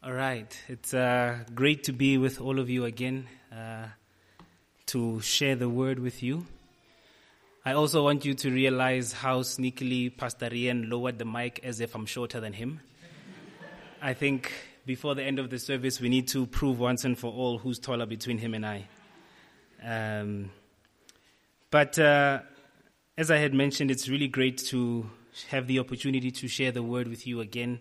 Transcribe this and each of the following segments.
All right. It's uh, great to be with all of you again uh, to share the word with you. I also want you to realize how sneakily Pastor Ian lowered the mic as if I'm shorter than him. I think before the end of the service, we need to prove once and for all who's taller between him and I. Um, but uh, as I had mentioned, it's really great to have the opportunity to share the word with you again.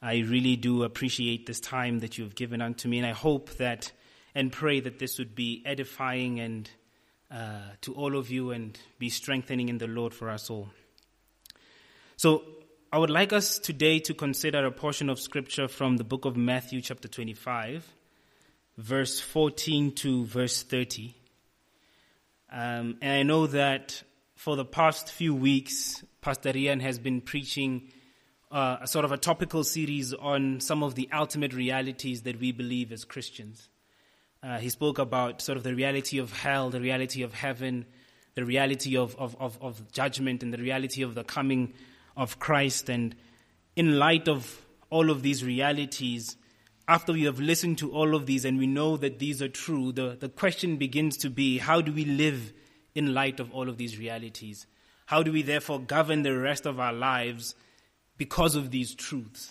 I really do appreciate this time that you've given unto me, and I hope that and pray that this would be edifying and uh, to all of you and be strengthening in the Lord for us all. So, I would like us today to consider a portion of scripture from the book of Matthew, chapter 25, verse 14 to verse 30. Um, and I know that for the past few weeks, Pastor Ian has been preaching uh, a sort of a topical series on some of the ultimate realities that we believe as Christians. Uh, he spoke about sort of the reality of hell, the reality of heaven, the reality of, of, of, of judgment, and the reality of the coming of Christ. And in light of all of these realities, after we have listened to all of these and we know that these are true, the, the question begins to be how do we live in light of all of these realities? How do we therefore govern the rest of our lives because of these truths?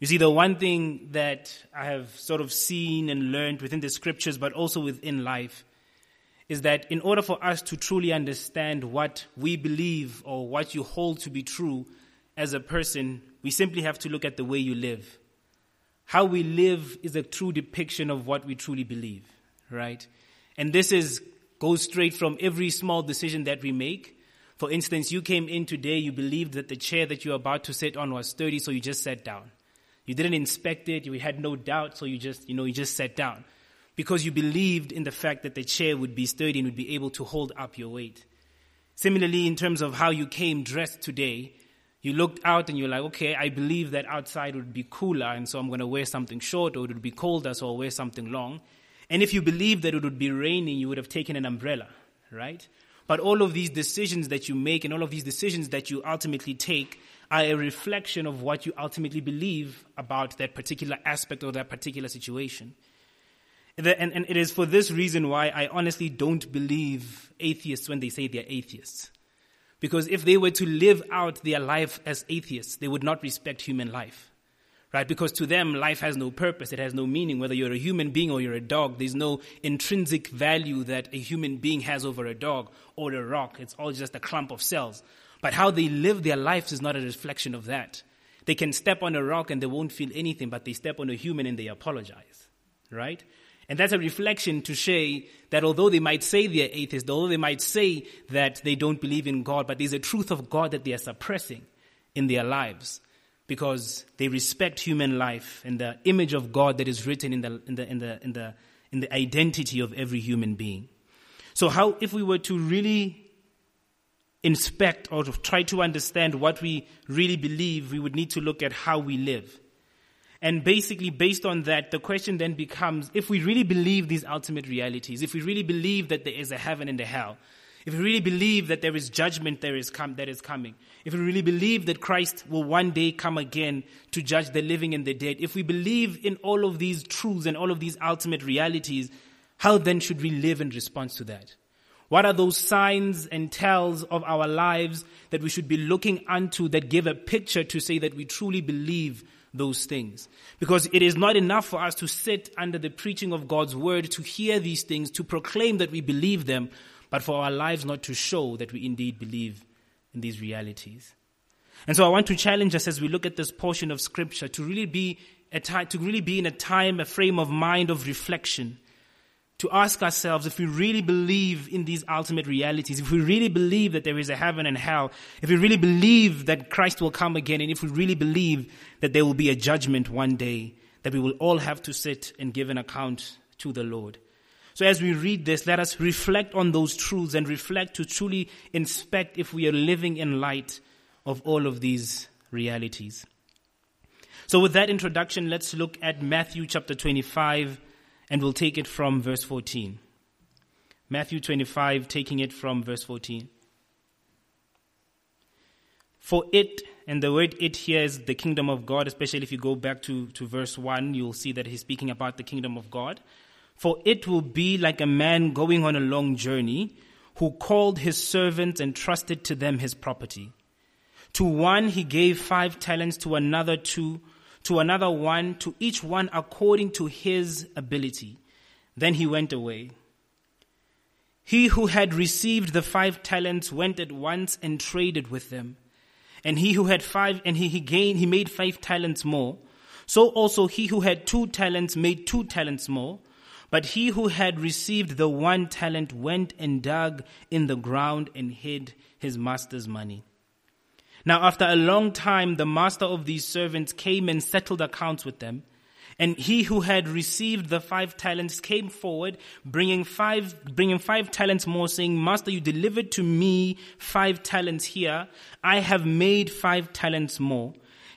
You see, the one thing that I have sort of seen and learned within the scriptures, but also within life, is that in order for us to truly understand what we believe or what you hold to be true as a person, we simply have to look at the way you live. How we live is a true depiction of what we truly believe, right? And this is goes straight from every small decision that we make. For instance, you came in today, you believed that the chair that you were about to sit on was sturdy, so you just sat down. You didn't inspect it, you had no doubt, so you just, you know, you just sat down. Because you believed in the fact that the chair would be sturdy and would be able to hold up your weight. Similarly, in terms of how you came dressed today, you looked out and you're like, okay, I believe that outside would be cooler, and so I'm going to wear something short, or it would be colder, so I'll wear something long. And if you believed that it would be raining, you would have taken an umbrella, right? But all of these decisions that you make and all of these decisions that you ultimately take are a reflection of what you ultimately believe about that particular aspect or that particular situation. And, and it is for this reason why I honestly don't believe atheists when they say they're atheists. Because if they were to live out their life as atheists, they would not respect human life. Right? Because to them, life has no purpose. It has no meaning. Whether you're a human being or you're a dog, there's no intrinsic value that a human being has over a dog or a rock. It's all just a clump of cells. But how they live their lives is not a reflection of that. They can step on a rock and they won't feel anything, but they step on a human and they apologize. Right? And that's a reflection to say that although they might say they're atheists, although they might say that they don't believe in God, but there's a truth of God that they are suppressing in their lives because they respect human life and the image of God that is written in the, in the, in the, in the, in the identity of every human being. So how, if we were to really inspect or to try to understand what we really believe, we would need to look at how we live. And basically, based on that, the question then becomes if we really believe these ultimate realities, if we really believe that there is a heaven and a hell, if we really believe that there is judgment there is com- that is coming, if we really believe that Christ will one day come again to judge the living and the dead, if we believe in all of these truths and all of these ultimate realities, how then should we live in response to that? What are those signs and tells of our lives that we should be looking unto that give a picture to say that we truly believe those things. Because it is not enough for us to sit under the preaching of God's word, to hear these things, to proclaim that we believe them, but for our lives not to show that we indeed believe in these realities. And so I want to challenge us as we look at this portion of scripture to really be a time, to really be in a time, a frame of mind of reflection to ask ourselves if we really believe in these ultimate realities, if we really believe that there is a heaven and hell, if we really believe that Christ will come again, and if we really believe that there will be a judgment one day, that we will all have to sit and give an account to the Lord. So as we read this, let us reflect on those truths and reflect to truly inspect if we are living in light of all of these realities. So with that introduction, let's look at Matthew chapter 25 and we'll take it from verse 14. Matthew 25, taking it from verse 14. For it, and the word it here is the kingdom of God, especially if you go back to, to verse 1, you'll see that he's speaking about the kingdom of God. For it will be like a man going on a long journey who called his servants and trusted to them his property. To one he gave five talents, to another two, to another one, to each one according to his ability. Then he went away. He who had received the five talents went at once and traded with them. And he who had five, and he, he gained, he made five talents more. So also he who had two talents made two talents more. But he who had received the one talent went and dug in the ground and hid his master's money. Now, after a long time, the master of these servants came and settled accounts with them. And he who had received the five talents came forward, bringing five, bringing five talents more, saying, Master, you delivered to me five talents here. I have made five talents more.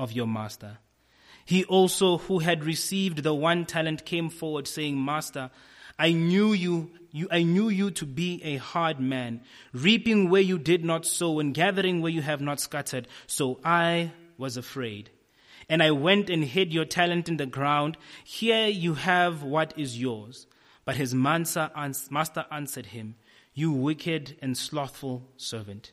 of your master. He also who had received the one talent came forward saying, Master, I knew you, you, I knew you to be a hard man, reaping where you did not sow and gathering where you have not scattered. So I was afraid. And I went and hid your talent in the ground. Here you have what is yours. But his master answered him, You wicked and slothful servant.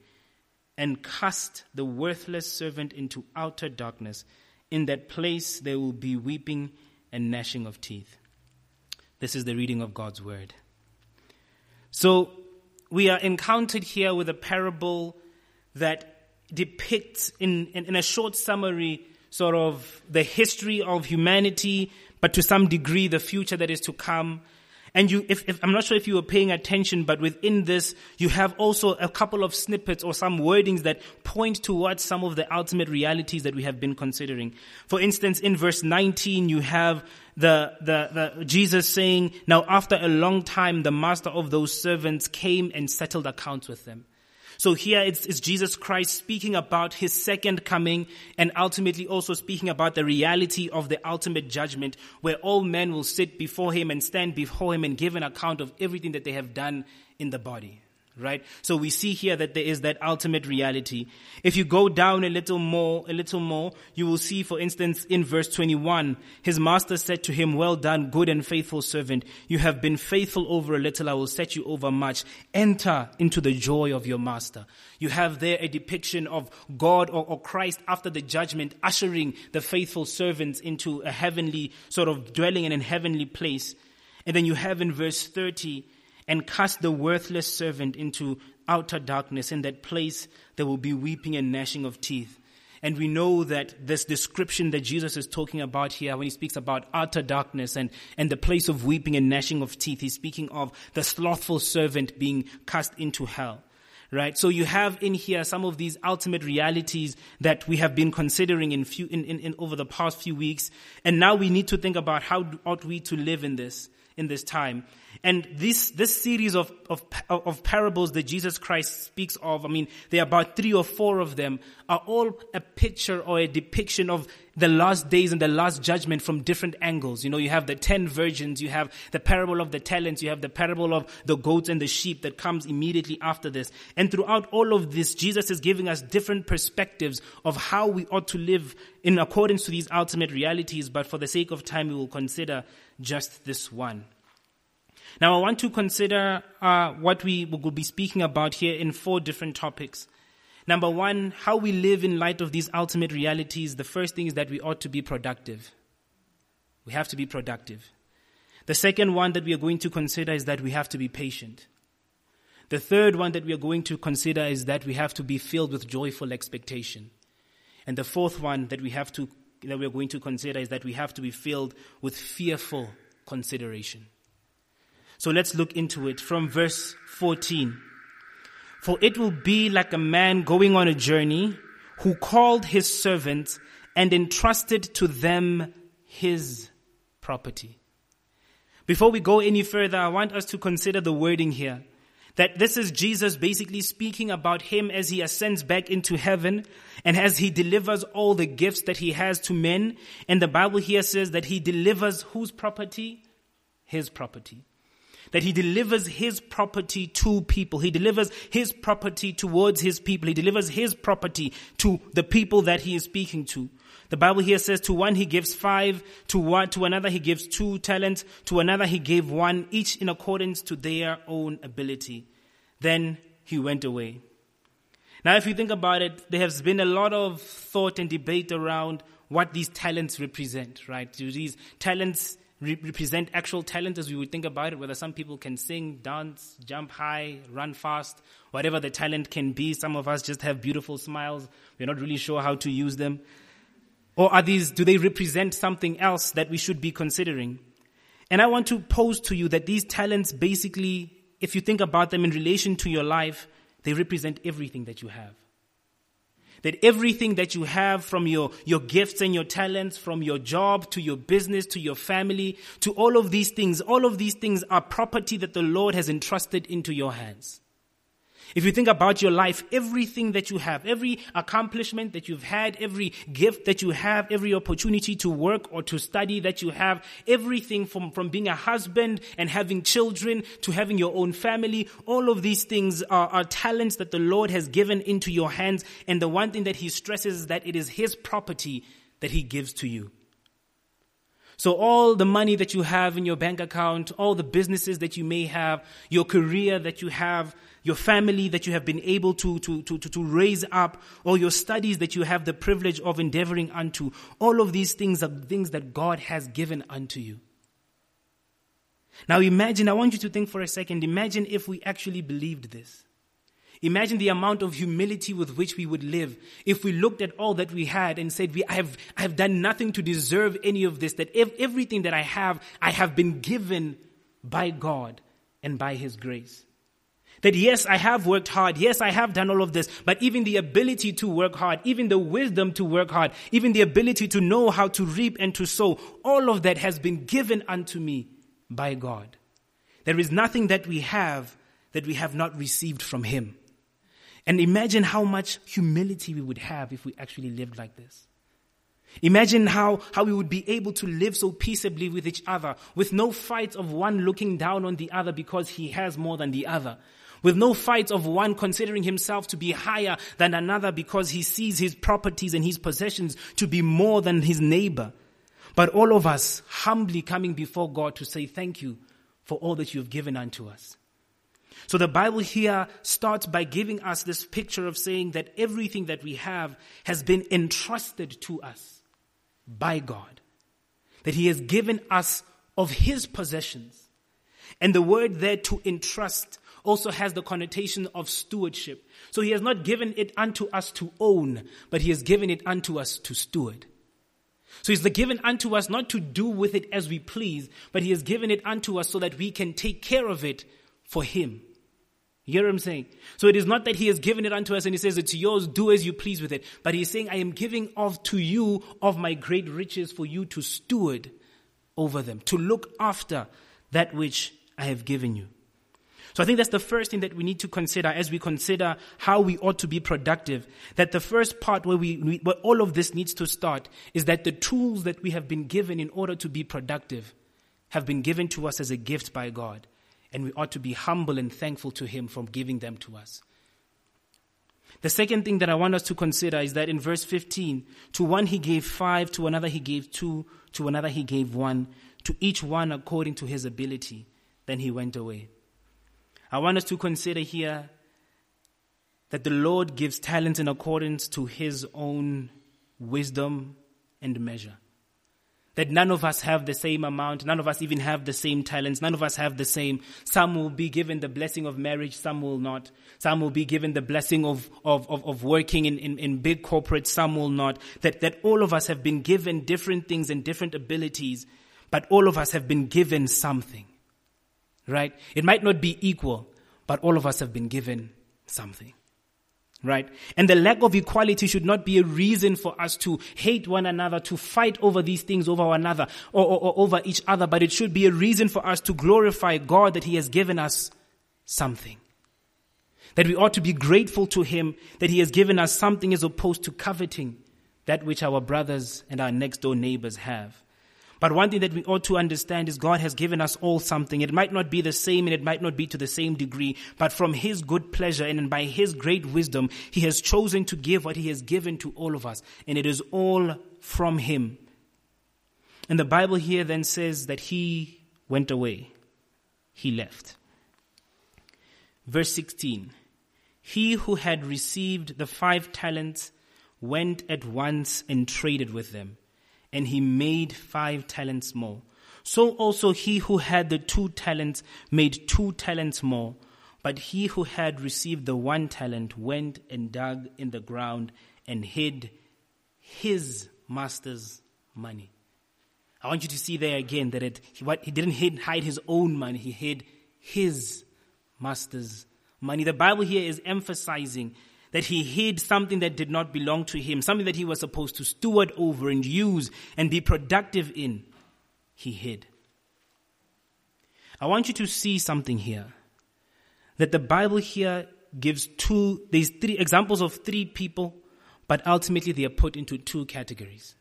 and cast the worthless servant into outer darkness. In that place there will be weeping and gnashing of teeth. This is the reading of God's word. So we are encountered here with a parable that depicts in, in, in, a short summary sort of the history of humanity, but to some degree the future that is to come and you, if, if, I'm not sure if you were paying attention, but within this, you have also a couple of snippets or some wordings that point towards some of the ultimate realities that we have been considering. For instance, in verse 19, you have the, the, the, Jesus saying, now after a long time, the master of those servants came and settled accounts with them. So here it's, it's, Jesus Christ speaking about his second coming and ultimately also speaking about the reality of the ultimate judgment where all men will sit before him and stand before him and give an account of everything that they have done in the body right? So we see here that there is that ultimate reality. If you go down a little more, a little more, you will see, for instance, in verse 21, his master said to him, well done, good and faithful servant. You have been faithful over a little. I will set you over much. Enter into the joy of your master. You have there a depiction of God or, or Christ after the judgment ushering the faithful servants into a heavenly sort of dwelling in a heavenly place. And then you have in verse 30, and cast the worthless servant into outer darkness. In that place, there will be weeping and gnashing of teeth. And we know that this description that Jesus is talking about here, when he speaks about utter darkness and, and the place of weeping and gnashing of teeth, he's speaking of the slothful servant being cast into hell. Right? So you have in here some of these ultimate realities that we have been considering in few, in, in, in over the past few weeks. And now we need to think about how ought we to live in this in this time. And this, this series of, of, of parables that Jesus Christ speaks of, I mean, there are about three or four of them, are all a picture or a depiction of the last days and the last judgment from different angles. You know, you have the ten virgins, you have the parable of the talents, you have the parable of the goats and the sheep that comes immediately after this. And throughout all of this, Jesus is giving us different perspectives of how we ought to live in accordance to these ultimate realities. But for the sake of time, we will consider just this one. Now, I want to consider uh, what we will be speaking about here in four different topics. Number one, how we live in light of these ultimate realities. The first thing is that we ought to be productive. We have to be productive. The second one that we are going to consider is that we have to be patient. The third one that we are going to consider is that we have to be filled with joyful expectation. And the fourth one that we have to that we are going to consider is that we have to be filled with fearful consideration. So let's look into it from verse 14. For it will be like a man going on a journey who called his servants and entrusted to them his property. Before we go any further, I want us to consider the wording here. That this is Jesus basically speaking about him as he ascends back into heaven and as he delivers all the gifts that he has to men. And the Bible here says that he delivers whose property? His property that he delivers his property to people. He delivers his property towards his people. He delivers his property to the people that he is speaking to. The Bible here says to one he gives five, to one, to another he gives two talents, to another he gave one, each in accordance to their own ability. Then he went away. Now, if you think about it, there has been a lot of thought and debate around what these talents represent, right? Do these talents re- represent actual talent as we would think about it, whether some people can sing, dance, jump high, run fast, whatever the talent can be. Some of us just have beautiful smiles. We're not really sure how to use them. Or are these, do they represent something else that we should be considering? And I want to pose to you that these talents basically, if you think about them in relation to your life, they represent everything that you have. That everything that you have from your, your gifts and your talents, from your job to your business to your family to all of these things, all of these things are property that the Lord has entrusted into your hands. If you think about your life, everything that you have, every accomplishment that you've had, every gift that you have, every opportunity to work or to study that you have, everything from, from being a husband and having children to having your own family, all of these things are, are talents that the Lord has given into your hands. And the one thing that He stresses is that it is His property that He gives to you. So all the money that you have in your bank account, all the businesses that you may have, your career that you have, your family that you have been able to, to, to, to, raise up, or your studies that you have the privilege of endeavoring unto. All of these things are things that God has given unto you. Now imagine, I want you to think for a second, imagine if we actually believed this. Imagine the amount of humility with which we would live if we looked at all that we had and said, we, I, have, I have done nothing to deserve any of this, that everything that I have, I have been given by God and by His grace. That yes, I have worked hard. Yes, I have done all of this. But even the ability to work hard, even the wisdom to work hard, even the ability to know how to reap and to sow, all of that has been given unto me by God. There is nothing that we have that we have not received from Him. And imagine how much humility we would have if we actually lived like this. Imagine how, how we would be able to live so peaceably with each other, with no fights of one looking down on the other because he has more than the other, with no fight of one considering himself to be higher than another because he sees his properties and his possessions to be more than his neighbor. But all of us humbly coming before God to say thank you for all that you've given unto us. So the Bible here starts by giving us this picture of saying that everything that we have has been entrusted to us by God. That He has given us of His possessions. And the word there to entrust also has the connotation of stewardship. So he has not given it unto us to own, but he has given it unto us to steward. So he's given unto us not to do with it as we please, but he has given it unto us so that we can take care of it for him. You hear what I'm saying? So it is not that he has given it unto us and he says, it's yours, do as you please with it. But he's saying, I am giving of to you of my great riches for you to steward over them, to look after that which I have given you. So I think that's the first thing that we need to consider as we consider how we ought to be productive. That the first part where we, where all of this needs to start is that the tools that we have been given in order to be productive have been given to us as a gift by God. And we ought to be humble and thankful to Him for giving them to us. The second thing that I want us to consider is that in verse 15, to one he gave five, to another he gave two, to another he gave one, to each one according to his ability. Then he went away. I want us to consider here that the Lord gives talents in accordance to his own wisdom and measure. That none of us have the same amount, none of us even have the same talents, none of us have the same. Some will be given the blessing of marriage, some will not. Some will be given the blessing of, of, of, of working in, in, in big corporates, some will not. That, that all of us have been given different things and different abilities, but all of us have been given something. Right? It might not be equal, but all of us have been given something. Right? And the lack of equality should not be a reason for us to hate one another, to fight over these things over one another or, or, or over each other, but it should be a reason for us to glorify God that He has given us something. That we ought to be grateful to Him that He has given us something as opposed to coveting that which our brothers and our next door neighbors have. But one thing that we ought to understand is God has given us all something. It might not be the same and it might not be to the same degree, but from His good pleasure and by His great wisdom, He has chosen to give what He has given to all of us. And it is all from Him. And the Bible here then says that He went away. He left. Verse 16. He who had received the five talents went at once and traded with them and he made five talents more. So also he who had the two talents made two talents more. But he who had received the one talent went and dug in the ground and hid his master's money. I want you to see there again that it, he, what, he didn't hid, hide his own money, he hid his master's money. The Bible here is emphasizing that he hid something that did not belong to him, something that he was supposed to steward over and use and be productive in. He hid. I want you to see something here. That the Bible here gives two, there's three examples of three people, but ultimately they are put into two categories.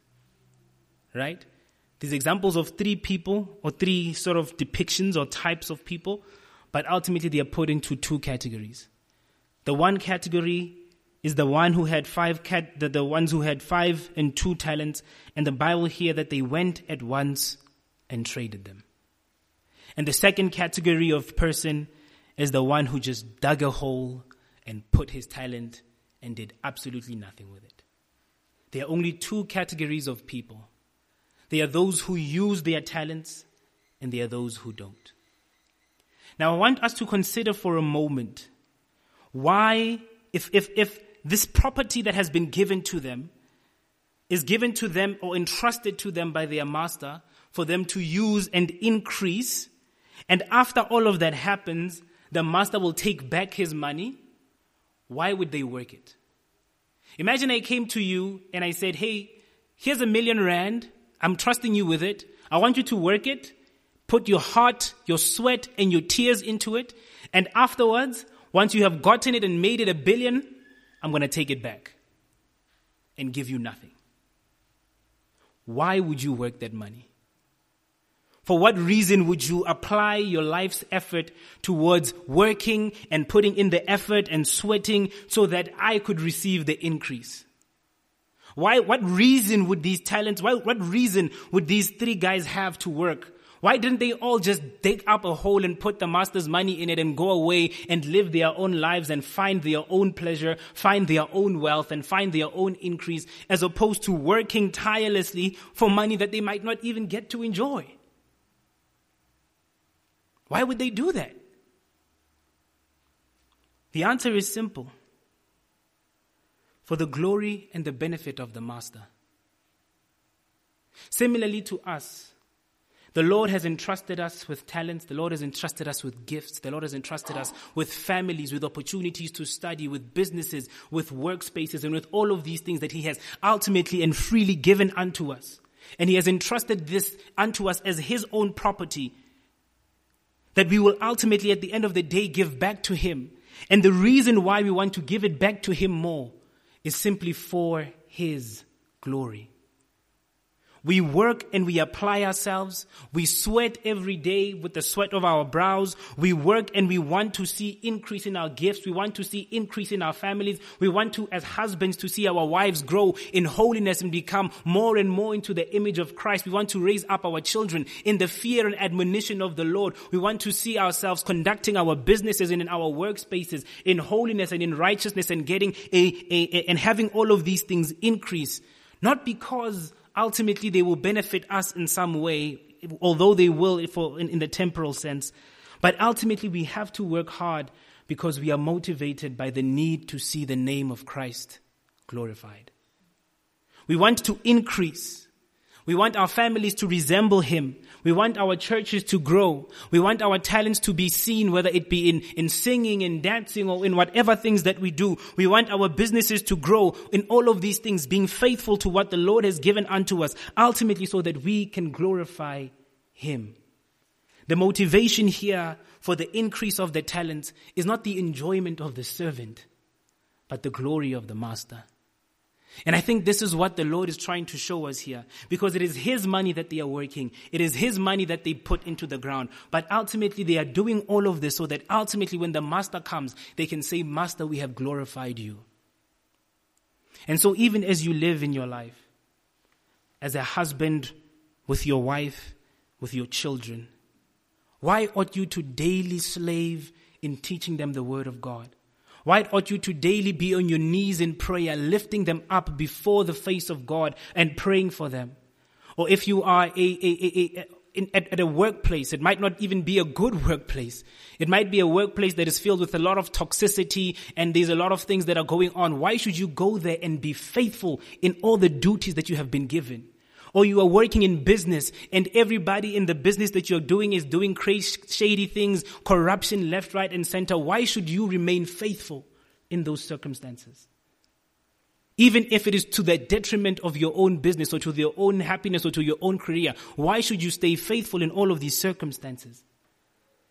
Right? These examples of three people or three sort of depictions or types of people, but ultimately they are put into two categories. The one category is the one who had five cat, the, the ones who had five and two talents, and the Bible here that they went at once and traded them. And the second category of person is the one who just dug a hole and put his talent and did absolutely nothing with it. There are only two categories of people. There are those who use their talents and there are those who don't. Now I want us to consider for a moment why, if, if, if this property that has been given to them is given to them or entrusted to them by their master for them to use and increase. And after all of that happens, the master will take back his money. Why would they work it? Imagine I came to you and I said, Hey, here's a million rand. I'm trusting you with it. I want you to work it. Put your heart, your sweat, and your tears into it. And afterwards, once you have gotten it and made it a billion, I'm going to take it back and give you nothing. Why would you work that money? For what reason would you apply your life's effort towards working and putting in the effort and sweating so that I could receive the increase? Why, what reason would these talents, why, what reason would these three guys have to work why didn't they all just dig up a hole and put the master's money in it and go away and live their own lives and find their own pleasure, find their own wealth and find their own increase as opposed to working tirelessly for money that they might not even get to enjoy? Why would they do that? The answer is simple. For the glory and the benefit of the master. Similarly to us, the Lord has entrusted us with talents. The Lord has entrusted us with gifts. The Lord has entrusted us with families, with opportunities to study, with businesses, with workspaces, and with all of these things that He has ultimately and freely given unto us. And He has entrusted this unto us as His own property that we will ultimately at the end of the day give back to Him. And the reason why we want to give it back to Him more is simply for His glory. We work and we apply ourselves. We sweat every day with the sweat of our brows. We work and we want to see increase in our gifts. We want to see increase in our families. We want to, as husbands, to see our wives grow in holiness and become more and more into the image of Christ. We want to raise up our children in the fear and admonition of the Lord. We want to see ourselves conducting our businesses and in our workspaces in holiness and in righteousness and getting a, a, a and having all of these things increase. Not because ultimately they will benefit us in some way, although they will for, in, in the temporal sense. But ultimately we have to work hard because we are motivated by the need to see the name of Christ glorified. We want to increase. We want our families to resemble Him. We want our churches to grow. We want our talents to be seen, whether it be in, in singing, in dancing, or in whatever things that we do. We want our businesses to grow in all of these things, being faithful to what the Lord has given unto us, ultimately so that we can glorify Him. The motivation here for the increase of the talents is not the enjoyment of the servant, but the glory of the master. And I think this is what the Lord is trying to show us here. Because it is His money that they are working. It is His money that they put into the ground. But ultimately they are doing all of this so that ultimately when the Master comes, they can say, Master, we have glorified you. And so even as you live in your life, as a husband with your wife, with your children, why ought you to daily slave in teaching them the word of God? Why ought you to daily be on your knees in prayer, lifting them up before the face of God and praying for them? Or if you are a, a, a, a in, at, at, a workplace, it might not even be a good workplace. It might be a workplace that is filled with a lot of toxicity and there's a lot of things that are going on. Why should you go there and be faithful in all the duties that you have been given? Or you are working in business and everybody in the business that you're doing is doing crazy, shady things, corruption left, right, and center. Why should you remain faithful in those circumstances? Even if it is to the detriment of your own business or to your own happiness or to your own career, why should you stay faithful in all of these circumstances?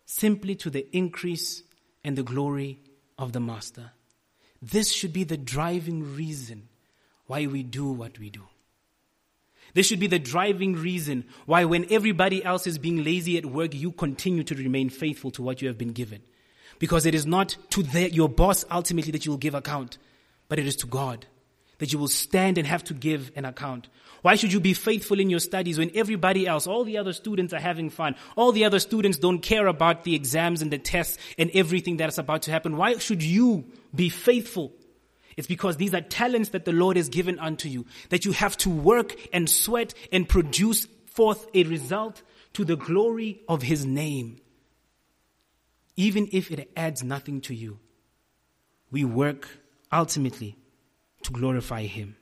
Simply to the increase and the glory of the Master. This should be the driving reason why we do what we do. This should be the driving reason why when everybody else is being lazy at work, you continue to remain faithful to what you have been given. Because it is not to the, your boss ultimately that you will give account, but it is to God that you will stand and have to give an account. Why should you be faithful in your studies when everybody else, all the other students are having fun? All the other students don't care about the exams and the tests and everything that is about to happen. Why should you be faithful it's because these are talents that the Lord has given unto you, that you have to work and sweat and produce forth a result to the glory of His name. Even if it adds nothing to you, we work ultimately to glorify Him.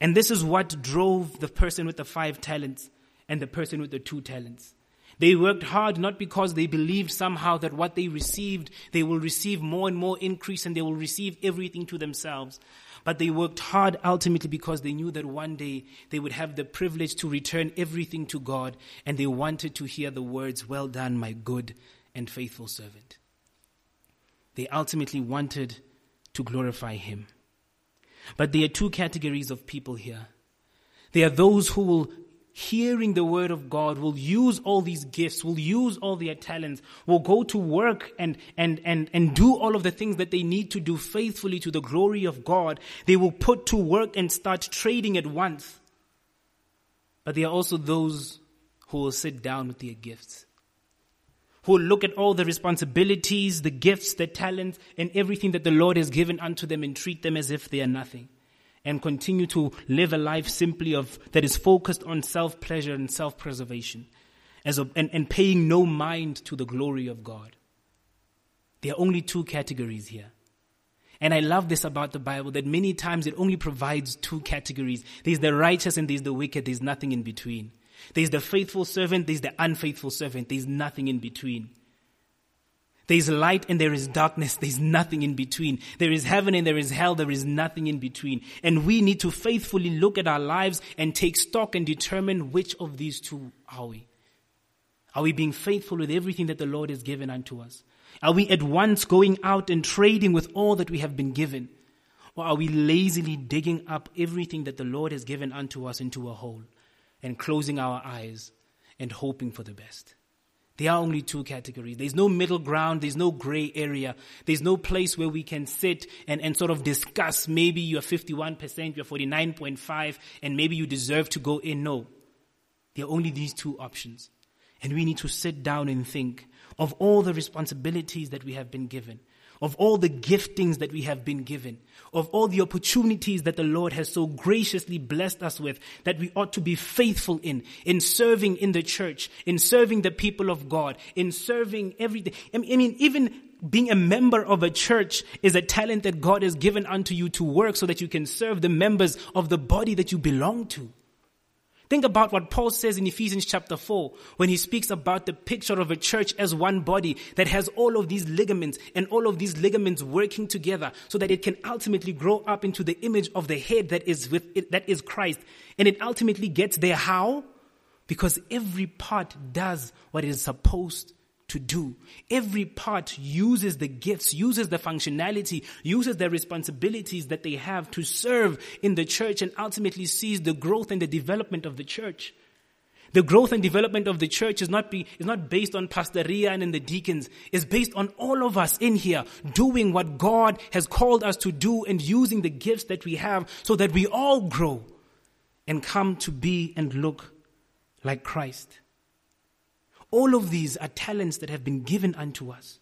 And this is what drove the person with the five talents and the person with the two talents. They worked hard not because they believed somehow that what they received, they will receive more and more increase and they will receive everything to themselves. But they worked hard ultimately because they knew that one day they would have the privilege to return everything to God and they wanted to hear the words, well done, my good and faithful servant. They ultimately wanted to glorify Him. But there are two categories of people here. There are those who will hearing the word of God, will use all these gifts, will use all their talents, will go to work and, and, and, and do all of the things that they need to do faithfully to the glory of God. They will put to work and start trading at once. But there are also those who will sit down with their gifts. Who will look at all the responsibilities, the gifts, the talents, and everything that the Lord has given unto them and treat them as if they are nothing and continue to live a life simply of that is focused on self pleasure and self preservation as a, and, and paying no mind to the glory of God. There are only two categories here. And I love this about the Bible that many times it only provides two categories. There's the righteous and there's the wicked. There's nothing in between. There's the faithful servant. There's the unfaithful servant. There's nothing in between. There is light and there is darkness. There's nothing in between. There is heaven and there is hell. There is nothing in between. And we need to faithfully look at our lives and take stock and determine which of these two are we. Are we being faithful with everything that the Lord has given unto us? Are we at once going out and trading with all that we have been given? Or are we lazily digging up everything that the Lord has given unto us into a hole and closing our eyes and hoping for the best? There are only two categories. There's no middle ground. There's no gray area. There's no place where we can sit and, and sort of discuss maybe you're 51%, you're 49.5, and maybe you deserve to go in. No. There are only these two options. And we need to sit down and think of all the responsibilities that we have been given, of all the giftings that we have been given, of all the opportunities that the Lord has so graciously blessed us with that we ought to be faithful in, in serving in the church, in serving the people of God, in serving everything. I mean, even being a member of a church is a talent that God has given unto you to work so that you can serve the members of the body that you belong to. Think about what Paul says in Ephesians chapter 4 when he speaks about the picture of a church as one body that has all of these ligaments and all of these ligaments working together so that it can ultimately grow up into the image of the head that is with it, that is Christ. And it ultimately gets there how? Because every part does what it is supposed to do. Every part uses the gifts, uses the functionality, uses the responsibilities that they have to serve in the church and ultimately sees the growth and the development of the church. The growth and development of the church is not, be, is not based on Pastor and in the deacons. It's based on all of us in here doing what God has called us to do and using the gifts that we have so that we all grow and come to be and look like Christ. All of these are talents that have been given unto us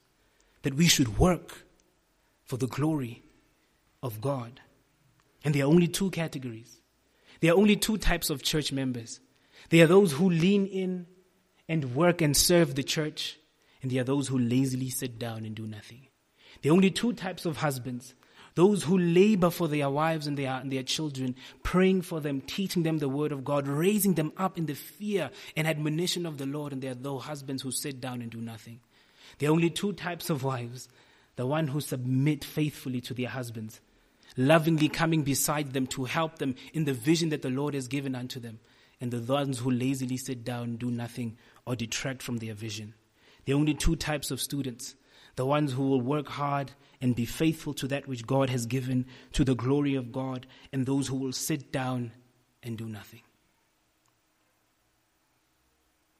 that we should work for the glory of God. And there are only two categories. There are only two types of church members. There are those who lean in and work and serve the church, and there are those who lazily sit down and do nothing. There are only two types of husbands those who labor for their wives and their, and their children, praying for them, teaching them the word of God, raising them up in the fear and admonition of the Lord. And there are those husbands who sit down and do nothing. There are only two types of wives the one who submit faithfully to their husbands, lovingly coming beside them to help them in the vision that the Lord has given unto them, and the ones who lazily sit down, do nothing, or detract from their vision. There are only two types of students the ones who will work hard and be faithful to that which God has given to the glory of God, and those who will sit down and do nothing.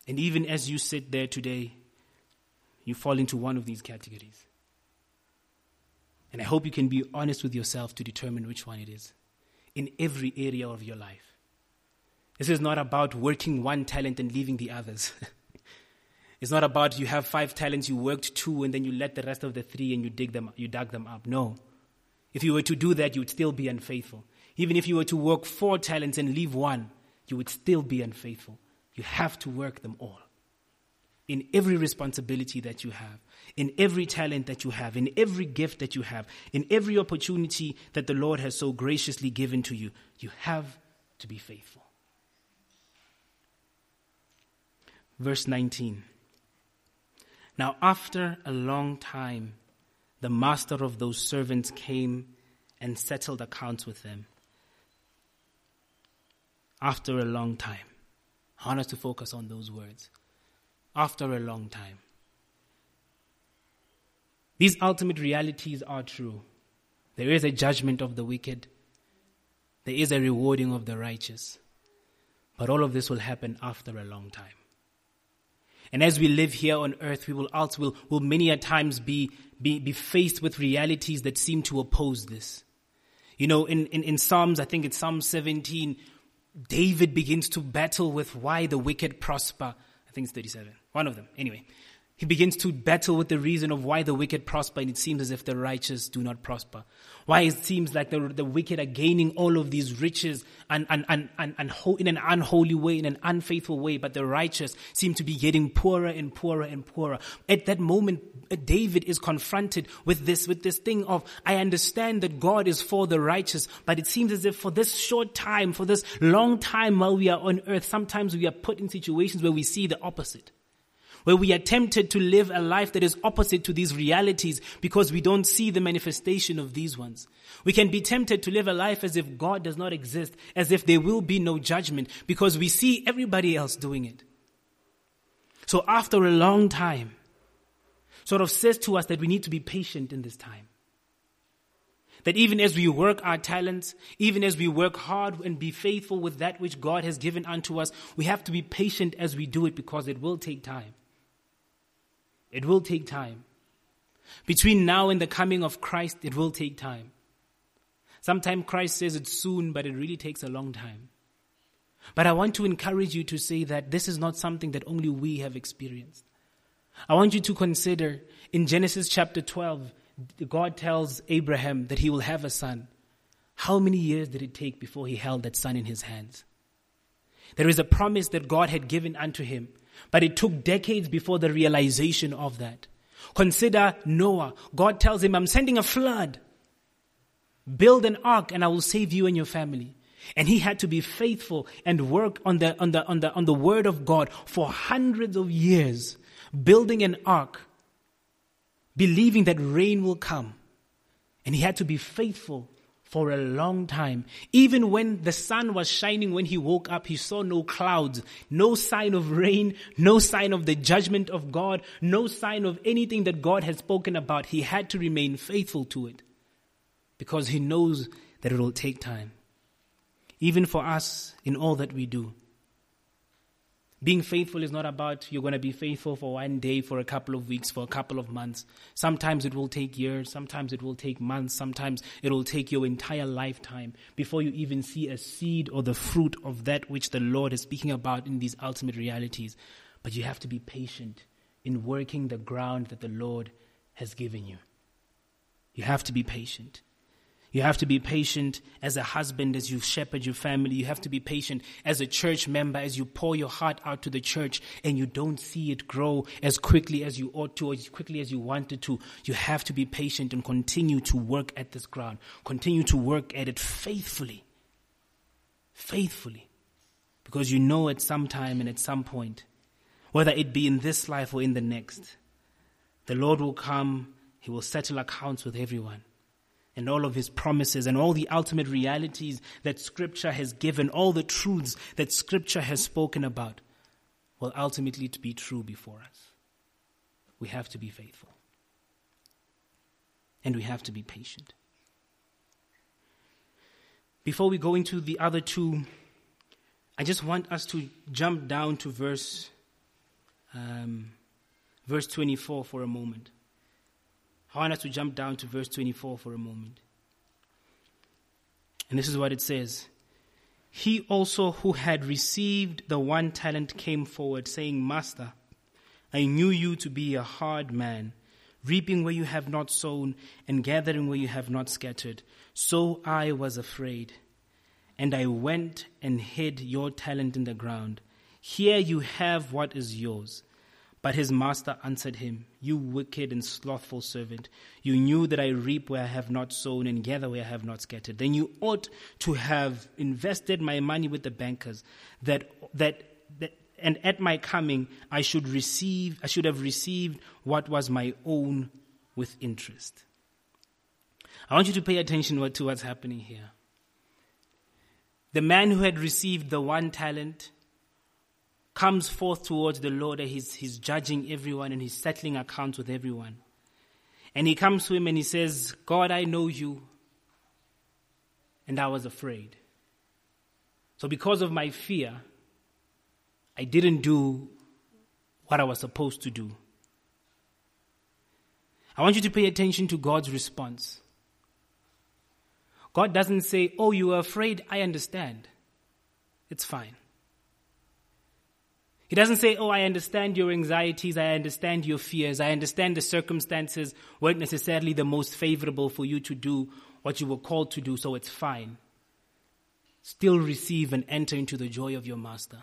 And even as you sit there today, you fall into one of these categories. And I hope you can be honest with yourself to determine which one it is in every area of your life. This is not about working one talent and leaving the others. It's not about you have five talents, you worked two, and then you let the rest of the three and you dig them, you dug them up. No. If you were to do that, you would still be unfaithful. Even if you were to work four talents and leave one, you would still be unfaithful. You have to work them all. In every responsibility that you have, in every talent that you have, in every gift that you have, in every opportunity that the Lord has so graciously given to you, you have to be faithful. Verse 19. Now, after a long time, the master of those servants came and settled accounts with them. After a long time. I want us to focus on those words. After a long time. These ultimate realities are true. There is a judgment of the wicked, there is a rewarding of the righteous. But all of this will happen after a long time. And as we live here on earth, we will also will, will many a times be, be, be faced with realities that seem to oppose this. You know, in, in, in Psalms, I think it's Psalm 17, David begins to battle with why the wicked prosper. I think it's 37. One of them. Anyway, he begins to battle with the reason of why the wicked prosper and it seems as if the righteous do not prosper. Why it seems like the, the wicked are gaining all of these riches and, and, and, and, and in an unholy way, in an unfaithful way, but the righteous seem to be getting poorer and poorer and poorer. At that moment, David is confronted with this, with this thing of, I understand that God is for the righteous, but it seems as if for this short time, for this long time while we are on earth, sometimes we are put in situations where we see the opposite where we are tempted to live a life that is opposite to these realities because we don't see the manifestation of these ones. We can be tempted to live a life as if God does not exist, as if there will be no judgment because we see everybody else doing it. So after a long time, sort of says to us that we need to be patient in this time. That even as we work our talents, even as we work hard and be faithful with that which God has given unto us, we have to be patient as we do it because it will take time. It will take time. Between now and the coming of Christ, it will take time. Sometimes Christ says it's soon, but it really takes a long time. But I want to encourage you to say that this is not something that only we have experienced. I want you to consider in Genesis chapter 12, God tells Abraham that he will have a son. How many years did it take before he held that son in his hands? There is a promise that God had given unto him, but it took decades before the realization of that. Consider Noah. God tells him, I'm sending a flood. Build an ark and I will save you and your family. And he had to be faithful and work on the, on the, on the, on the word of God for hundreds of years, building an ark, believing that rain will come. And he had to be faithful for a long time. Even when the sun was shining when he woke up, he saw no clouds, no sign of rain, no sign of the judgment of God, no sign of anything that God had spoken about. He had to remain faithful to it because he knows that it will take time even for us in all that we do. Being faithful is not about you're going to be faithful for one day, for a couple of weeks, for a couple of months. Sometimes it will take years, sometimes it will take months, sometimes it will take your entire lifetime before you even see a seed or the fruit of that which the Lord is speaking about in these ultimate realities. But you have to be patient in working the ground that the Lord has given you. You have to be patient. You have to be patient as a husband as you shepherd your family. You have to be patient as a church member as you pour your heart out to the church and you don't see it grow as quickly as you ought to or as quickly as you wanted to. You have to be patient and continue to work at this ground. Continue to work at it faithfully. Faithfully. Because you know at some time and at some point, whether it be in this life or in the next, the Lord will come, He will settle accounts with everyone and all of his promises and all the ultimate realities that scripture has given, all the truths that scripture has spoken about will ultimately be true before us. We have to be faithful. And we have to be patient. Before we go into the other two, I just want us to jump down to verse um, verse 24 for a moment. I want us to jump down to verse 24 for a moment. And this is what it says. He also who had received the one talent came forward, saying, Master, I knew you to be a hard man, reaping where you have not sown, and gathering where you have not scattered. So I was afraid. And I went and hid your talent in the ground. Here you have what is yours. But his master answered him, You wicked and slothful servant, you knew that I reap where I have not sown and gather where I have not scattered. Then you ought to have invested my money with the bankers, that, that, that and at my coming I should receive, I should have received what was my own with interest. I want you to pay attention to what's happening here. The man who had received the one talent comes forth towards the Lord and he's, he's judging everyone and he's settling accounts with everyone. And he comes to him and he says, God, I know you. And I was afraid. So because of my fear, I didn't do what I was supposed to do. I want you to pay attention to God's response. God doesn't say, Oh, you are afraid. I understand. It's fine. He doesn't say, Oh, I understand your anxieties, I understand your fears, I understand the circumstances weren't necessarily the most favorable for you to do what you were called to do, so it's fine. Still receive and enter into the joy of your master.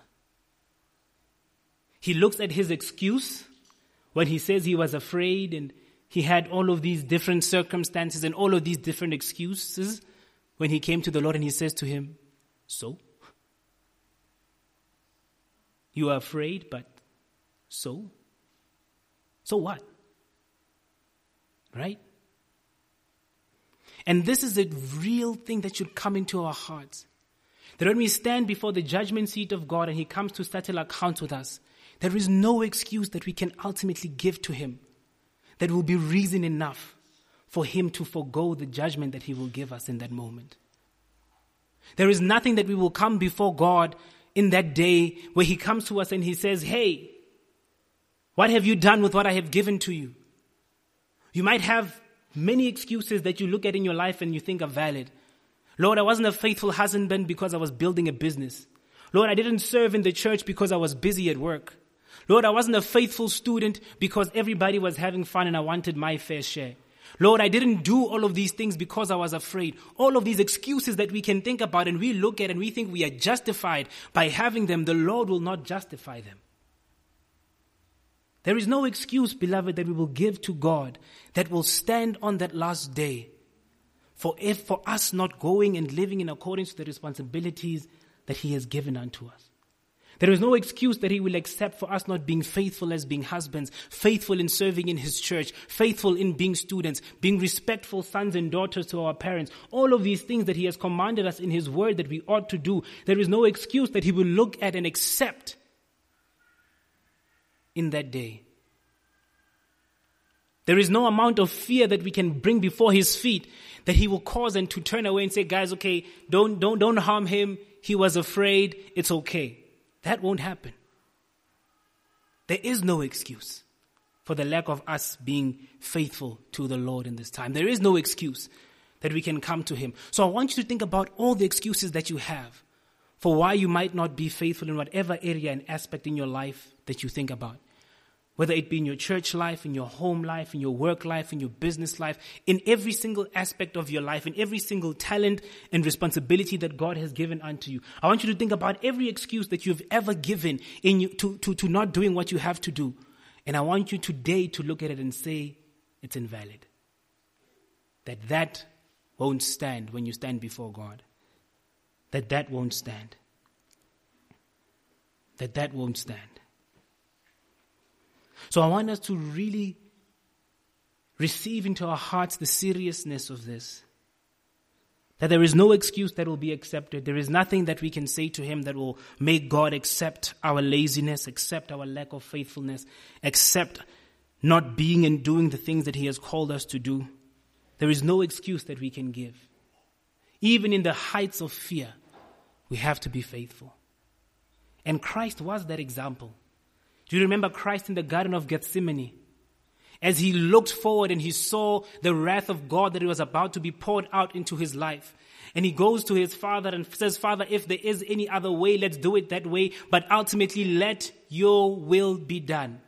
He looks at his excuse when he says he was afraid and he had all of these different circumstances and all of these different excuses when he came to the Lord and he says to him, So? You are afraid, but so? So what? Right? And this is a real thing that should come into our hearts. That when we stand before the judgment seat of God and He comes to settle accounts with us, there is no excuse that we can ultimately give to Him that will be reason enough for him to forego the judgment that he will give us in that moment. There is nothing that we will come before God in that day where he comes to us and he says, Hey, what have you done with what I have given to you? You might have many excuses that you look at in your life and you think are valid. Lord, I wasn't a faithful husband because I was building a business. Lord, I didn't serve in the church because I was busy at work. Lord, I wasn't a faithful student because everybody was having fun and I wanted my fair share. Lord, I didn't do all of these things because I was afraid. All of these excuses that we can think about and we look at and we think we are justified by having them, the Lord will not justify them. There is no excuse, beloved, that we will give to God that will stand on that last day for if for us not going and living in accordance to the responsibilities that He has given unto us. There is no excuse that He will accept for us not being faithful as being husbands, faithful in serving in His church, faithful in being students, being respectful sons and daughters to our parents. All of these things that He has commanded us in His word that we ought to do. There is no excuse that He will look at and accept in that day. There is no amount of fear that we can bring before his feet that he will cause and to turn away and say, guys, okay, don't, don't, don't harm him. He was afraid. It's okay. That won't happen. There is no excuse for the lack of us being faithful to the Lord in this time. There is no excuse that we can come to him. So I want you to think about all the excuses that you have for why you might not be faithful in whatever area and aspect in your life that you think about. Whether it be in your church life, in your home life, in your work life, in your business life, in every single aspect of your life, in every single talent and responsibility that God has given unto you. I want you to think about every excuse that you've ever given in you, to, to, to not doing what you have to do. And I want you today to look at it and say, it's invalid. That that won't stand when you stand before God that that won't stand. That that won't stand. So I want us to really receive into our hearts the seriousness of this. That there is no excuse that will be accepted. There is nothing that we can say to Him that will make God accept our laziness, accept our lack of faithfulness, accept not being and doing the things that He has called us to do. There is no excuse that we can give. Even in the heights of fear, we have to be faithful. And Christ was that example. Do you remember Christ in the Garden of Gethsemane? As he looked forward and he saw the wrath of God that was about to be poured out into his life. And he goes to his father and says, Father, if there is any other way, let's do it that way. But ultimately, let your will be done.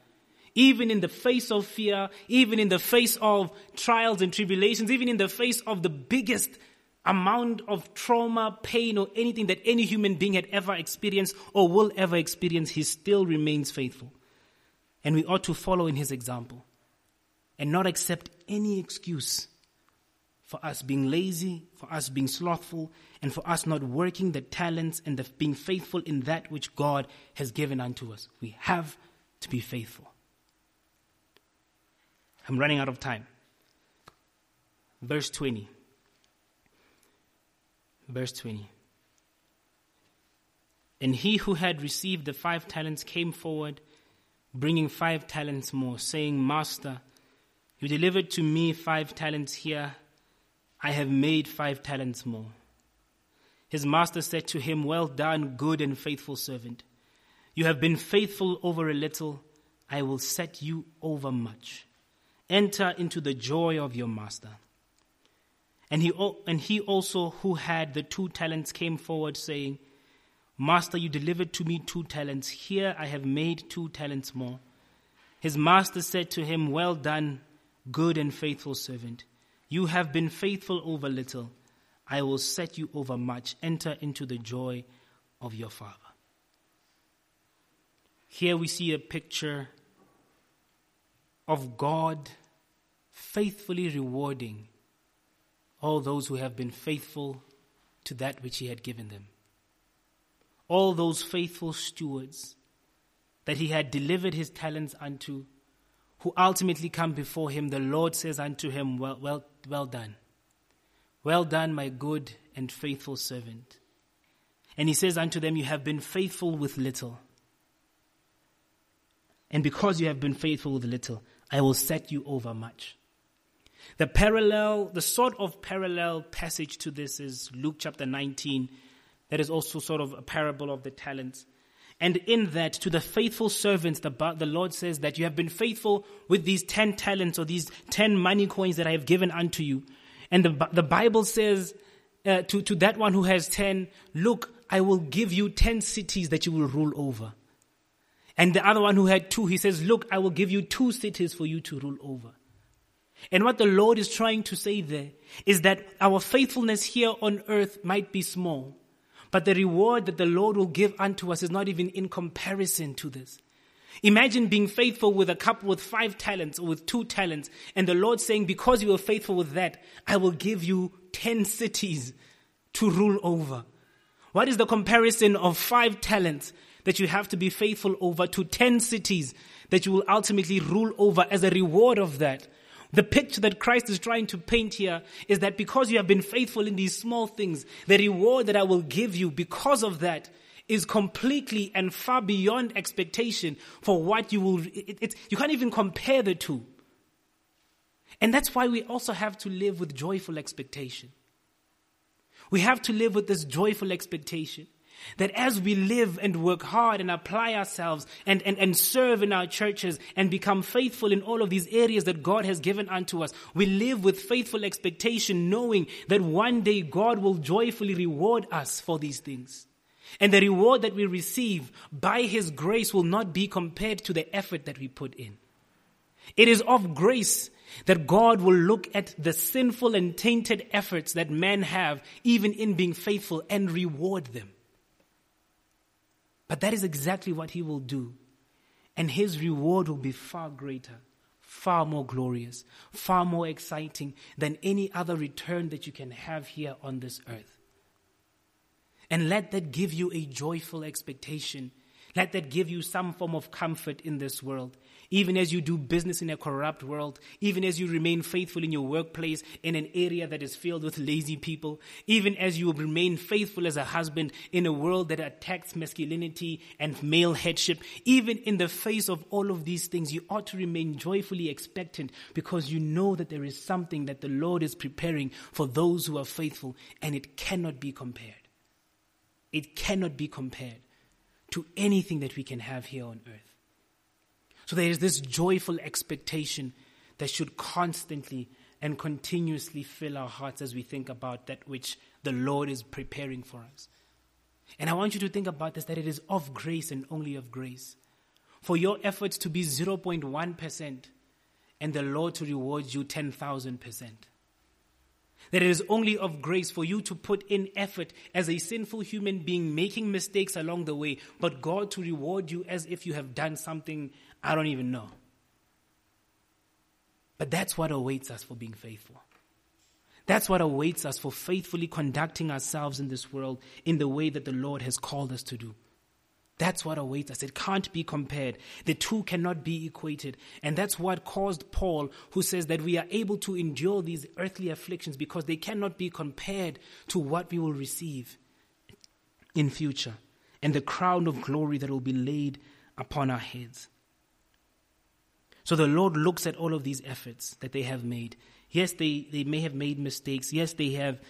Even in the face of fear, even in the face of trials and tribulations, even in the face of the biggest amount of trauma, pain, or anything that any human being had ever experienced or will ever experience, he still remains faithful. And we ought to follow in his example and not accept any excuse for us being lazy, for us being slothful, and for us not working the talents and the, being faithful in that which God has given unto us. We have to be faithful. I'm running out of time. Verse 20. Verse 20. And he who had received the five talents came forward, bringing five talents more, saying, Master, you delivered to me five talents here. I have made five talents more. His master said to him, Well done, good and faithful servant. You have been faithful over a little. I will set you over much. Enter into the joy of your master. And he, and he also, who had the two talents, came forward, saying, Master, you delivered to me two talents. Here I have made two talents more. His master said to him, Well done, good and faithful servant. You have been faithful over little. I will set you over much. Enter into the joy of your Father. Here we see a picture of God faithfully rewarding all those who have been faithful to that which he had given them. All those faithful stewards that he had delivered his talents unto, who ultimately come before him, the Lord says unto him, Well, well, well done. Well done, my good and faithful servant. And he says unto them, You have been faithful with little. And because you have been faithful with little, I will set you over much. The parallel, the sort of parallel passage to this is Luke chapter 19. That is also sort of a parable of the talents. And in that, to the faithful servants, the, the Lord says that you have been faithful with these 10 talents or these 10 money coins that I have given unto you. And the, the Bible says uh, to, to that one who has 10, look, I will give you 10 cities that you will rule over. And the other one who had two, he says, look, I will give you two cities for you to rule over. And what the Lord is trying to say there is that our faithfulness here on earth might be small, but the reward that the Lord will give unto us is not even in comparison to this. Imagine being faithful with a couple with five talents or with two talents, and the Lord saying, Because you were faithful with that, I will give you ten cities to rule over. What is the comparison of five talents that you have to be faithful over to ten cities that you will ultimately rule over as a reward of that? The picture that Christ is trying to paint here is that because you have been faithful in these small things, the reward that I will give you because of that is completely and far beyond expectation for what you will, it, it, you can't even compare the two. And that's why we also have to live with joyful expectation. We have to live with this joyful expectation that as we live and work hard and apply ourselves and, and, and serve in our churches and become faithful in all of these areas that God has given unto us, we live with faithful expectation, knowing that one day God will joyfully reward us for these things. And the reward that we receive by His grace will not be compared to the effort that we put in. It is of grace that God will look at the sinful and tainted efforts that men have, even in being faithful, and reward them. But that is exactly what he will do. And his reward will be far greater, far more glorious, far more exciting than any other return that you can have here on this earth. And let that give you a joyful expectation. Let that give you some form of comfort in this world even as you do business in a corrupt world, even as you remain faithful in your workplace in an area that is filled with lazy people, even as you remain faithful as a husband in a world that attacks masculinity and male headship, even in the face of all of these things, you ought to remain joyfully expectant because you know that there is something that the Lord is preparing for those who are faithful and it cannot be compared. It cannot be compared to anything that we can have here on earth. So there is this joyful expectation that should constantly and continuously fill our hearts as we think about that which the Lord is preparing for us. And I want you to think about this that it is of grace and only of grace. For your efforts to be 0.1% and the Lord to reward you 10,000%. That it is only of grace for you to put in effort as a sinful human being, making mistakes along the way, but God to reward you as if you have done something I don't even know. But that's what awaits us for being faithful. That's what awaits us for faithfully conducting ourselves in this world in the way that the Lord has called us to do. That's what awaits us. It can't be compared. The two cannot be equated. And that's what caused Paul, who says that we are able to endure these earthly afflictions because they cannot be compared to what we will receive in future and the crown of glory that will be laid upon our heads. So the Lord looks at all of these efforts that they have made. Yes, they, they may have made mistakes. Yes, they have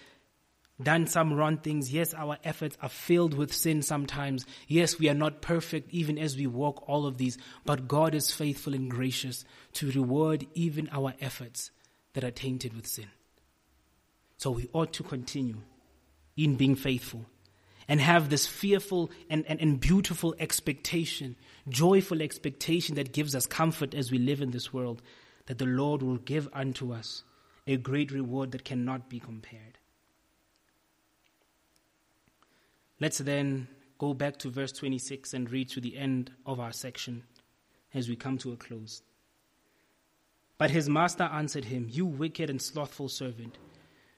done some wrong things. Yes, our efforts are filled with sin sometimes. Yes, we are not perfect even as we walk all of these, but God is faithful and gracious to reward even our efforts that are tainted with sin. So we ought to continue in being faithful and have this fearful and, and, and beautiful expectation, joyful expectation that gives us comfort as we live in this world, that the Lord will give unto us a great reward that cannot be compared. Let's then go back to verse 26 and read to the end of our section as we come to a close. But his master answered him, You wicked and slothful servant.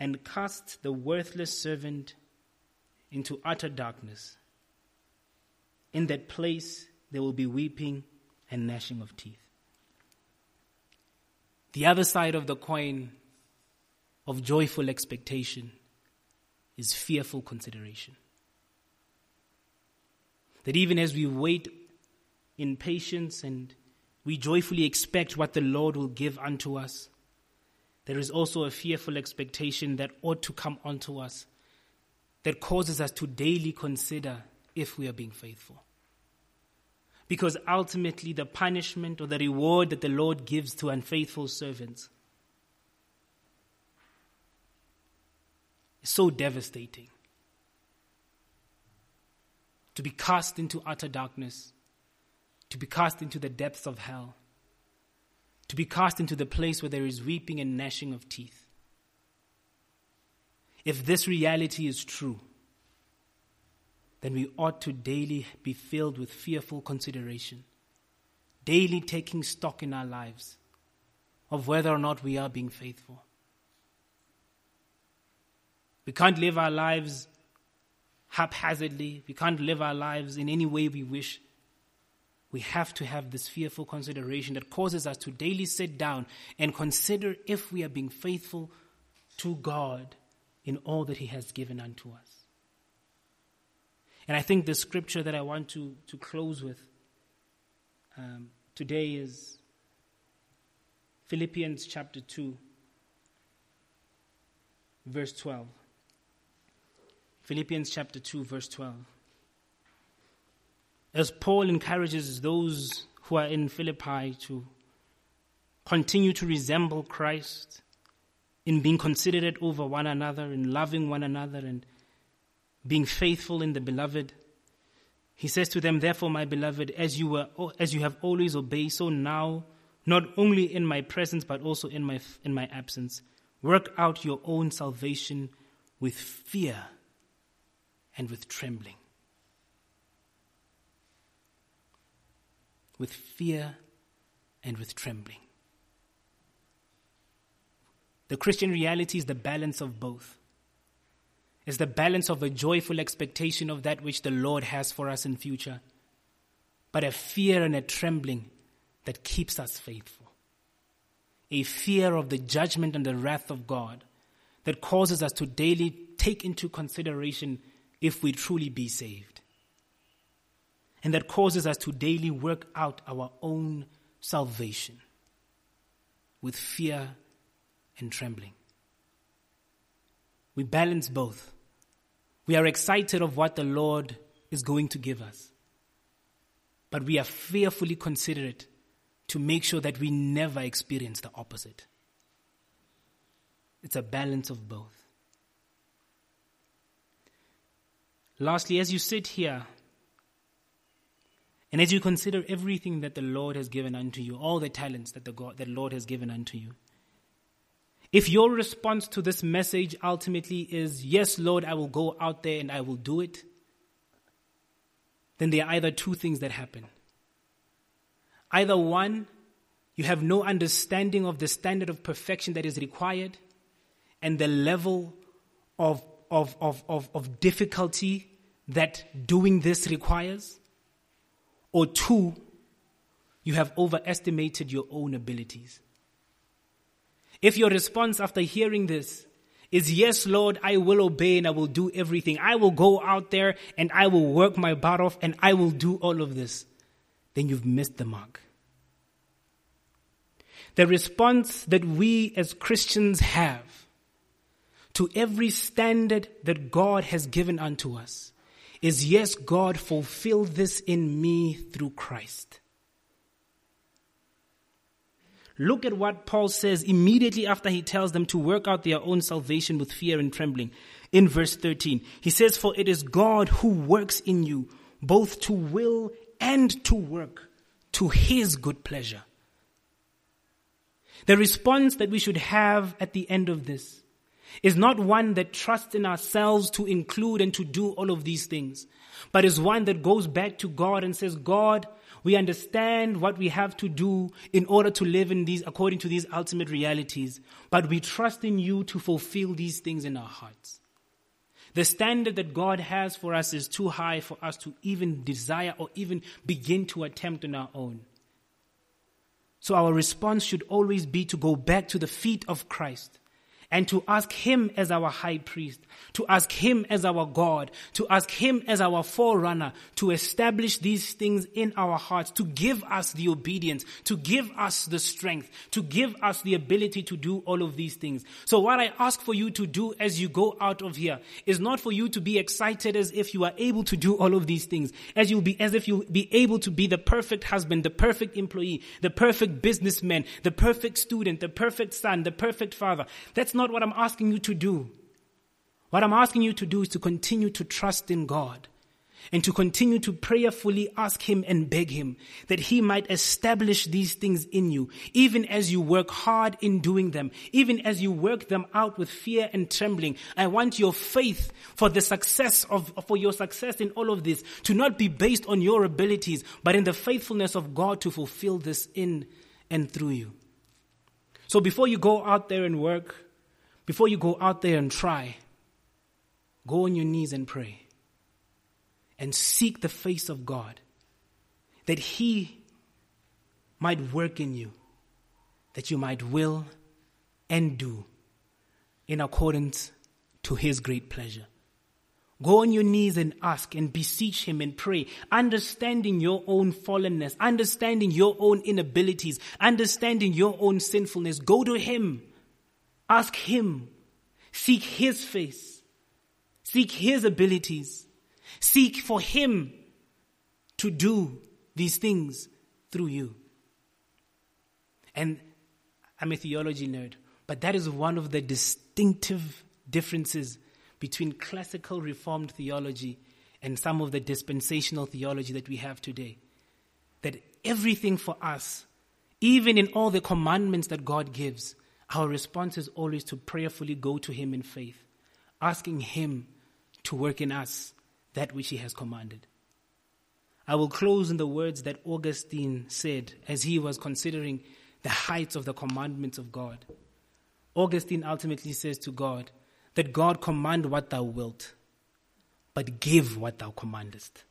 And cast the worthless servant into utter darkness. In that place there will be weeping and gnashing of teeth. The other side of the coin of joyful expectation is fearful consideration. That even as we wait in patience and we joyfully expect what the Lord will give unto us, there is also a fearful expectation that ought to come unto us that causes us to daily consider if we are being faithful. Because ultimately, the punishment or the reward that the Lord gives to unfaithful servants is so devastating. To be cast into utter darkness, to be cast into the depths of hell, to be cast into the place where there is weeping and gnashing of teeth. If this reality is true, then we ought to daily be filled with fearful consideration, daily taking stock in our lives of whether or not we are being faithful. We can't live our lives haphazardly, we can't live our lives in any way we wish. We have to have this fearful consideration that causes us to daily sit down and consider if we are being faithful to God in all that He has given unto us. And I think the scripture that I want to, to close with um, today is Philippians chapter 2, verse 12. Philippians chapter 2, verse 12. As Paul encourages those who are in Philippi to continue to resemble Christ in being considerate over one another, in loving one another, and being faithful in the beloved. He says to them, Therefore, my beloved, as you, were, as you have always obeyed, so now, not only in my presence, but also in my, in my absence, work out your own salvation with fear and with trembling. With fear and with trembling. The Christian reality is the balance of both It's the balance of a joyful expectation of that which the Lord has for us in future, but a fear and a trembling that keeps us faithful. A fear of the judgment and the wrath of God that causes us to daily take into consideration if we truly be saved. And that causes us to daily work out our own salvation with fear and trembling. We balance both. We are excited of what the Lord is going to give us. But we are fearfully considerate to make sure that we never experience the opposite. It's a balance of both. Lastly, as you sit here and as you consider everything that the Lord has given unto you, all the talents that the God, that Lord has given unto you, if your response to this message ultimately is, Yes, Lord, I will go out there and I will do it, then there are either two things that happen. Either one, you have no understanding of the standard of perfection that is required and the level of, of, of, of, of difficulty that doing this requires. Or two, you have overestimated your own abilities. If your response after hearing this is, Yes, Lord, I will obey and I will do everything, I will go out there and I will work my butt off and I will do all of this, then you've missed the mark. The response that we as Christians have to every standard that God has given unto us is, Yes, God, fulfill this in me through Christ. Look at what Paul says immediately after he tells them to work out their own salvation with fear and trembling. In verse 13, he says, For it is God who works in you both to will and to work to his good pleasure. The response that we should have at the end of this is not one that trusts in ourselves to include and to do all of these things, but is one that goes back to God and says, God, We understand what we have to do in order to live in these, according to these ultimate realities. But we trust in you to fulfill these things in our hearts. The standard that God has for us is too high for us to even desire or even begin to attempt on our own. So our response should always be to go back to the feet of Christ and to ask Him as our high priest, to ask Him as our God, to ask Him as our forerunner, to establish these things in our hearts, to give us the obedience, to give us the strength, to give us the ability to do all of these things. So what I ask for you to do as you go out of here is not for you to be excited as if you are able to do all of these things, as you'll be, as if you'll be able to be the perfect husband, the perfect employee, the perfect businessman, the perfect student, the perfect son, the perfect father. That's not what I'm asking you to do. What I'm asking you to do is to continue to trust in God and to continue to prayerfully ask Him and beg Him that He might establish these things in you, even as you work hard in doing them, even as you work them out with fear and trembling. I want your faith for the success of, for your success in all of this to not be based on your abilities, but in the faithfulness of God to fulfill this in and through you. So before you go out there and work, before you go out there and try, go on your knees and pray and seek the face of God that He might work in you, that you might will and do in accordance to His great pleasure. Go on your knees and ask and beseech Him and pray, understanding your own fallenness, understanding your own inabilities, understanding your own sinfulness. Go to Him Ask Him. Seek His face. Seek His abilities. Seek for Him to do these things through you. And I'm a theology nerd, but that is one of the distinctive differences between classical Reformed theology and some of the dispensational theology that we have today. That everything for us, even in all the commandments that God gives, our response is always to prayerfully go to Him in faith, asking Him to work in us that which He has commanded. I will close in the words that Augustine said as he was considering the heights of the commandments of God. Augustine ultimately says to God that God command what thou wilt, but give what thou commandest.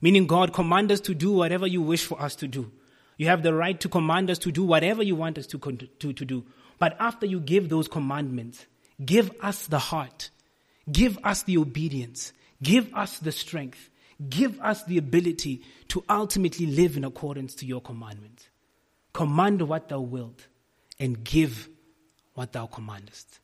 Meaning God command us to do whatever you wish for us to do. You have the right to command us to do whatever you want us to, to, to do. But after you give those commandments, give us the heart, give us the obedience, give us the strength, give us the ability to ultimately live in accordance to your commandments. Command what thou wilt and give what thou commandest.